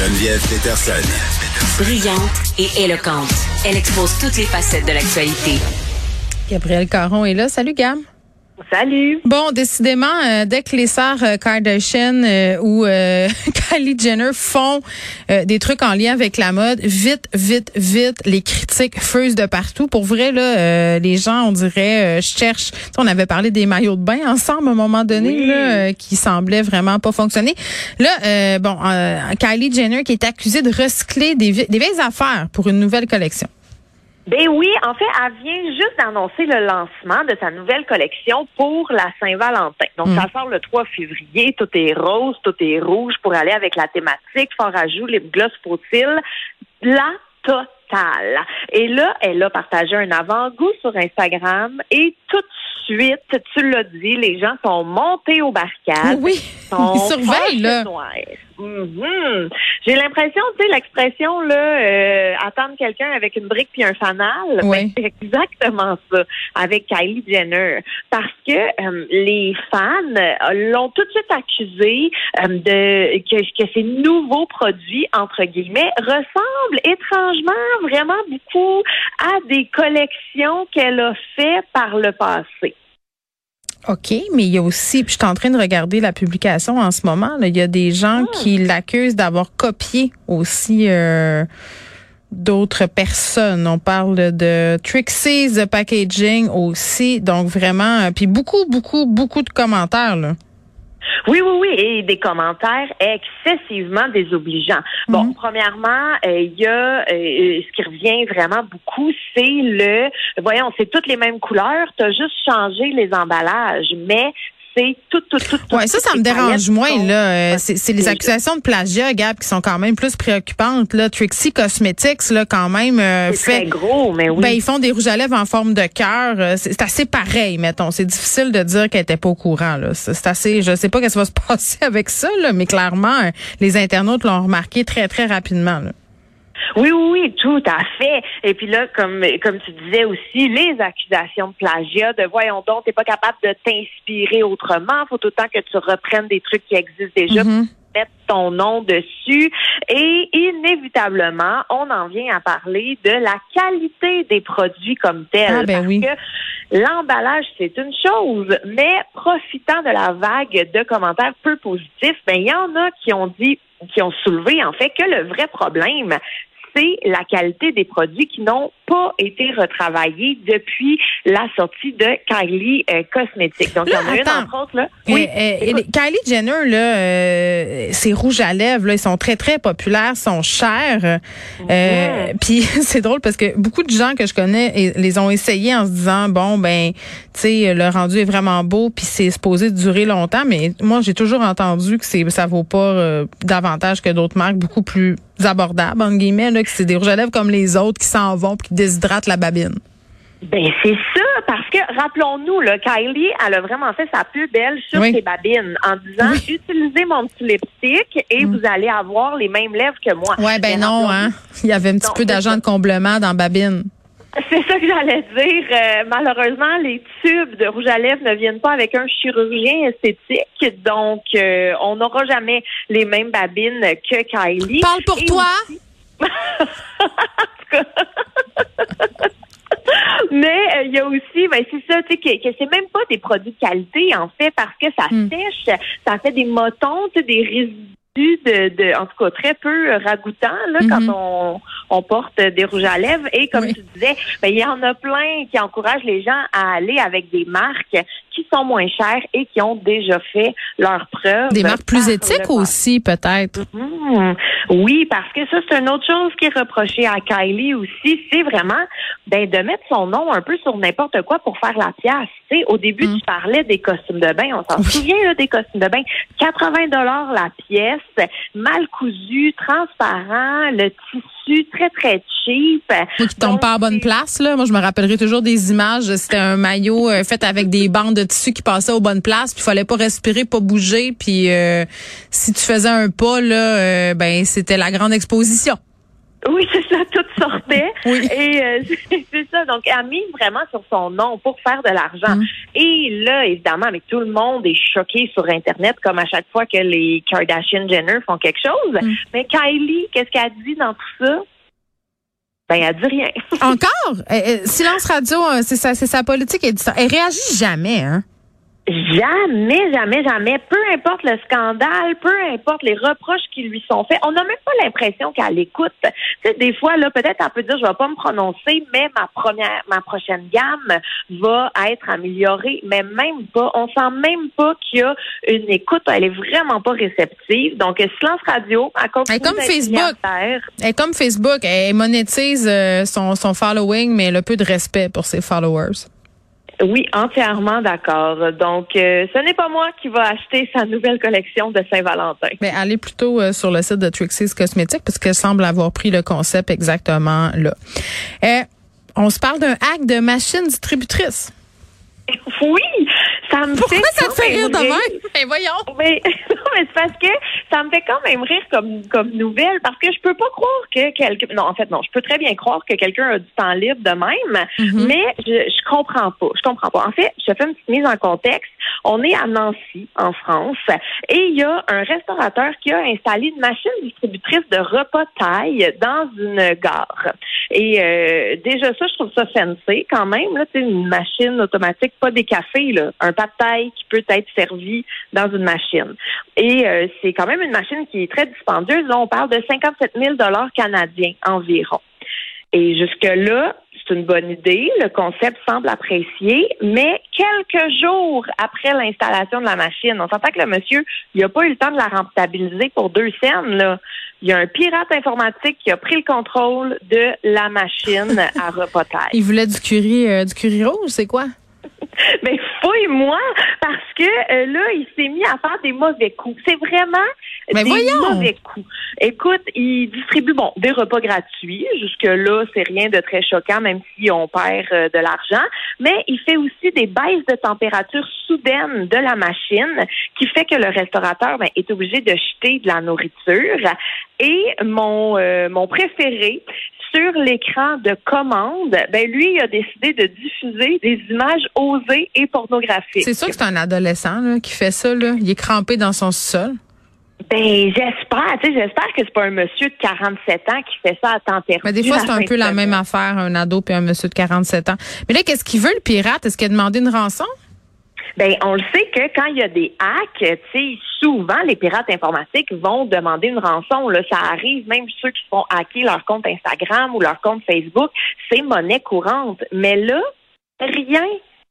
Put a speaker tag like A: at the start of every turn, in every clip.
A: Geneviève Peterson.
B: Brillante et éloquente. Elle expose toutes les facettes de l'actualité.
C: Gabriel Caron est là. Salut, Gab.
D: Salut.
C: Bon, décidément, euh, dès que les sœurs euh, Kardashian euh, ou Kylie Jenner font des trucs en lien avec la mode, vite, vite, vite, les critiques fusent de partout. Pour vrai, là, les gens, on dirait, cherchent. On avait parlé des maillots de bain ensemble à un moment donné,
D: Oui.
C: là, qui semblaient vraiment pas fonctionner. Là, bon, Kylie Jenner qui est accusée de recycler des, des vieilles affaires pour une nouvelle collection.
D: Ben oui, en fait, elle vient juste d'annoncer le lancement de sa nouvelle collection pour la Saint-Valentin. Donc, ça sort le 3 février. Tout est rose, tout est rouge pour aller avec la thématique. Fort ajout, lip gloss faut-il. La totale. Et là, elle a partagé un avant-goût sur Instagram et tout de suite, tu l'as dit, les gens sont montés aux barricades.
C: Oui,
D: sont
C: ils surveillent, là.
D: Mhm. J'ai l'impression, tu sais, l'expression là, euh, attendre quelqu'un avec une brique puis un fanal,
C: Oui.
D: ben, c'est exactement ça avec Kylie Jenner, parce que euh, les fans euh, l'ont tout de suite accusé euh, de que, que ces nouveaux produits entre guillemets ressemblent étrangement vraiment beaucoup à des collections qu'elle a fait par le passé.
C: OK, mais il y a aussi, puis je suis en train de regarder la publication en ce moment, là, il y a des gens qui l'accusent d'avoir copié aussi euh, d'autres personnes. On parle de Trixie's Packaging aussi, donc vraiment, euh, puis beaucoup, beaucoup, beaucoup de commentaires. Là.
D: Oui, oui, oui, et des commentaires excessivement désobligeants. Bon,
C: Mhm.
D: premièrement, euh, il y a euh, ce qui revient vraiment beaucoup, c'est le, voyons, c'est toutes les mêmes couleurs, tu as juste changé les emballages, mais c'est tout, tout, tout, tout.
C: Ouais, ça, ça me dérange moins. Là, Euh, c'est c'est les accusations de plagiat, Gab, qui sont quand même plus préoccupantes. Là, Trixie Cosmetics, là, quand même, euh,
D: C'est
C: fait.
D: très gros, mais oui.
C: Ben, ils font des rouges à lèvres en forme de cœur. Euh, C'est assez pareil, mettons. C'est difficile de dire qu'elle était pas au courant. Là. C'est c'est assez. Je sais pas qu'est-ce qui va se passer avec ça, là, mais clairement, euh, les internautes l'ont remarqué très très rapidement. Là.
D: Oui, oui, oui, tout à fait. Et puis là, comme comme tu disais aussi, les accusations de plagiat, de voyons donc, t'es pas capable de t'inspirer autrement, faut tout le temps que tu reprennes des trucs qui existent déjà,
C: Mhm.
D: mettre ton nom dessus. Et inévitablement, on en vient à parler de la qualité des produits comme tels.
C: Ah, ben
D: parce
C: oui.
D: que l'emballage, c'est une chose, mais profitant de la vague de commentaires peu positifs, ben il y en a qui ont dit, qui ont soulevé en fait que le vrai problème, c'est la qualité des produits qui n'ont pas été retravaillés depuis la sortie de Kylie euh, Cosmetics. Donc, il y en a une, entre autres, là.
C: Et-
D: Oui.
C: les- Kylie Jenner, là, euh, ses rouges à lèvres, là, ils sont très, très populaires, sont chers. Euh. Puis c'est drôle parce que beaucoup de gens que je connais les ont essayés en se disant, bon, ben, tu sais, le rendu est vraiment beau, puis c'est supposé durer longtemps. Mais moi, j'ai toujours entendu que c'est ça vaut pas euh, davantage que d'autres marques, beaucoup plus abordables, entre guillemets, là, que c'est des rouges à lèvres comme les autres qui s'en vont puis qui déshydratent la babine.
D: Ben c'est ça, parce que rappelons-nous, là, Kylie, elle a vraiment fait sa pub elle sur
C: Oui.
D: ses babines en disant utilisez mon petit lipstick et vous allez avoir les mêmes lèvres que moi.
C: Ouais, ben
D: Mais
C: non, hein. Il y avait un petit
D: Non,
C: peu d'agent de comblement dans babine.
D: C'est ça que j'allais dire. Euh, malheureusement, les tubes de rouge à lèvres ne viennent pas avec un chirurgien esthétique, donc euh, on n'aura jamais les mêmes babines que Kylie.
C: Parle pour
D: Et
C: toi.
D: aussi- Mais euh, il y a aussi, ben c'est ça, tu sais, que, que c'est même pas des produits de qualité en fait, parce que ça
C: Hmm.
D: sèche, ça fait des motons, tu sais, des résidus de, de, en tout cas très peu ragoûtant là, quand
C: Mhm.
D: on, on porte des rouges à lèvres. Et comme
C: Oui.
D: tu disais, ben, il y en a plein qui encouragent les gens à aller avec des marques qui sont moins chères et qui ont déjà fait leurs preuves.
C: Des marques plus éthiques aussi, peut-être.
D: Hmm. Oui, parce que ça, c'est une autre chose qui est reprochée à Kylie aussi, c'est vraiment ben, de mettre son nom un peu sur n'importe quoi pour faire la pièce. Tu sais, au début,
C: Hmm.
D: tu parlais des costumes de bain, on s'en
C: Oui.
D: souvient là, des costumes de bain. 80 dollars la pièce, mal cousu, transparent, le tissu très, très cheap.
C: Moi qui tombe pas à bonne place, là. Moi, je me rappellerai toujours des images. C'était un maillot euh, fait avec des bandes de tissu qui passaient aux bonnes places. Puis il fallait pas respirer, pas bouger. Puis euh, si tu faisais un pas, là, euh, ben c'était la grande exposition.
D: Oui, c'est ça, tout sortait.
C: Oui.
D: Et euh, c'est ça. Donc, elle a mis vraiment sur son nom pour faire de l'argent.
C: Mm.
D: Et là, évidemment, avec tout le monde est choqué sur Internet, comme à chaque fois que les Kardashian Jenner font quelque chose.
C: Mm.
D: Mais Kylie, qu'est-ce qu'elle dit dans tout ça? Ben, elle dit rien.
C: Encore, Euh, euh, silence radio, euh, c'est sa, politique. Elle, ça. elle réagit jamais, hein?
D: Jamais, jamais, jamais. Peu importe le scandale, peu importe les reproches qui lui sont faits, on n'a même pas l'impression qu'elle écoute. Tu sais, des fois, là, peut-être elle peut dire, je vais pas me prononcer, mais ma première, ma prochaine gamme va être améliorée. Mais même pas, on sent même pas qu'il y a une écoute. Elle est vraiment pas réceptive. Donc, silence radio, à cause
C: Elle comme Facebook. Elle est comme Facebook, elle monétise euh, son, son following, mais elle a peu de respect pour ses followers.
D: Oui, entièrement d'accord. Donc, euh, ce n'est pas moi qui va acheter sa nouvelle collection de Saint-Valentin.
C: Mais allez plutôt euh, sur le site de Trixie's Cosmetics parce qu'elle semble avoir pris le concept exactement là. Euh, on se parle d'un hack de machine distributrice.
D: Oui, ça me
C: Pourquoi
D: fait
C: ça te fait rire
D: même
C: de
D: rire.
C: même? Ben voyons.
D: Mais, non, mais parce que ça me fait quand même rire comme, comme nouvelle parce que je peux pas croire que quelqu'un. Non, en fait, non, je peux très bien croire que quelqu'un a du temps libre de même,
C: Mhm.
D: mais je, je comprends pas. Je comprends pas. En fait, je fais une petite mise en contexte. On est à Nancy, en France, et il y a un restaurateur qui a installé une machine distributrice de repas taille dans une gare. Et euh, déjà ça, je trouve ça fancy quand même. Là, sais, une machine automatique, pas des cafés, là, un pas de taille qui peut être servi dans une machine. Et euh, c'est quand même une machine qui est très dispendieuse. Là, on parle de 57 000 dollars canadiens environ. Et jusque-là, c'est une bonne idée. Le concept semble apprécié, mais quelques jours après l'installation de la machine, on s'entend que le monsieur, il n'a pas eu le temps de la rentabiliser pour deux scènes. Là. Il y a un pirate informatique qui a pris le contrôle de la machine à repas taille.
C: Il voulait du curry, euh, du curry rouge, c'est quoi?
D: Mais fouille-moi, parce que euh, là, il s'est mis à faire des mauvais coups. C'est vraiment
C: Mais
D: des
C: voyons!
D: mauvais coups. Écoute, il distribue, bon, des repas gratuits. Jusque-là, c'est rien de très choquant, même si on perd euh, de l'argent. Mais il fait aussi des baisses de température soudaines de la machine, qui fait que le restaurateur ben, est obligé de jeter de la nourriture. Et mon, euh, mon préféré, sur l'écran de commande, ben lui, il a décidé de diffuser des images osées et pornographiques.
C: C'est sûr que c'est un adolescent là, qui fait ça. Là. Il est crampé dans son sol.
D: Ben, j'espère, tu sais, j'espère que c'est pas un monsieur de 47 ans qui fait ça à temps perdu.
C: Mais des fois, c'est un peu la même affaire, un ado puis un monsieur de 47 ans. Mais là, qu'est-ce qu'il veut, le pirate? Est-ce qu'il a demandé une rançon?
D: Ben, on le sait que quand il y a des hacks, tu sais, souvent les pirates informatiques vont demander une rançon. Là, ça arrive, même ceux qui font hacker leur compte Instagram ou leur compte Facebook, c'est monnaie courante. Mais là, rien.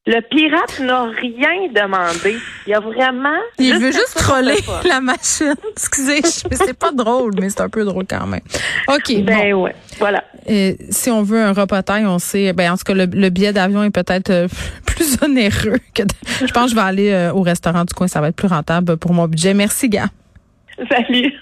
D: Le pirate n'a rien demandé. Il a vraiment.
C: Il veut juste troller la machine. Excusez, c'est pas drôle, mais c'est un peu drôle quand même. OK,
D: Ben
C: bon.
D: ouais, voilà.
C: Euh, si on veut un repas taille, on sait, ben en tout cas, le, le billet d'avion est peut-être euh, plus onéreux que de- je pense que je vais aller euh, au restaurant du coin, ça va être plus rentable pour mon budget. Merci, gars.
D: Salut.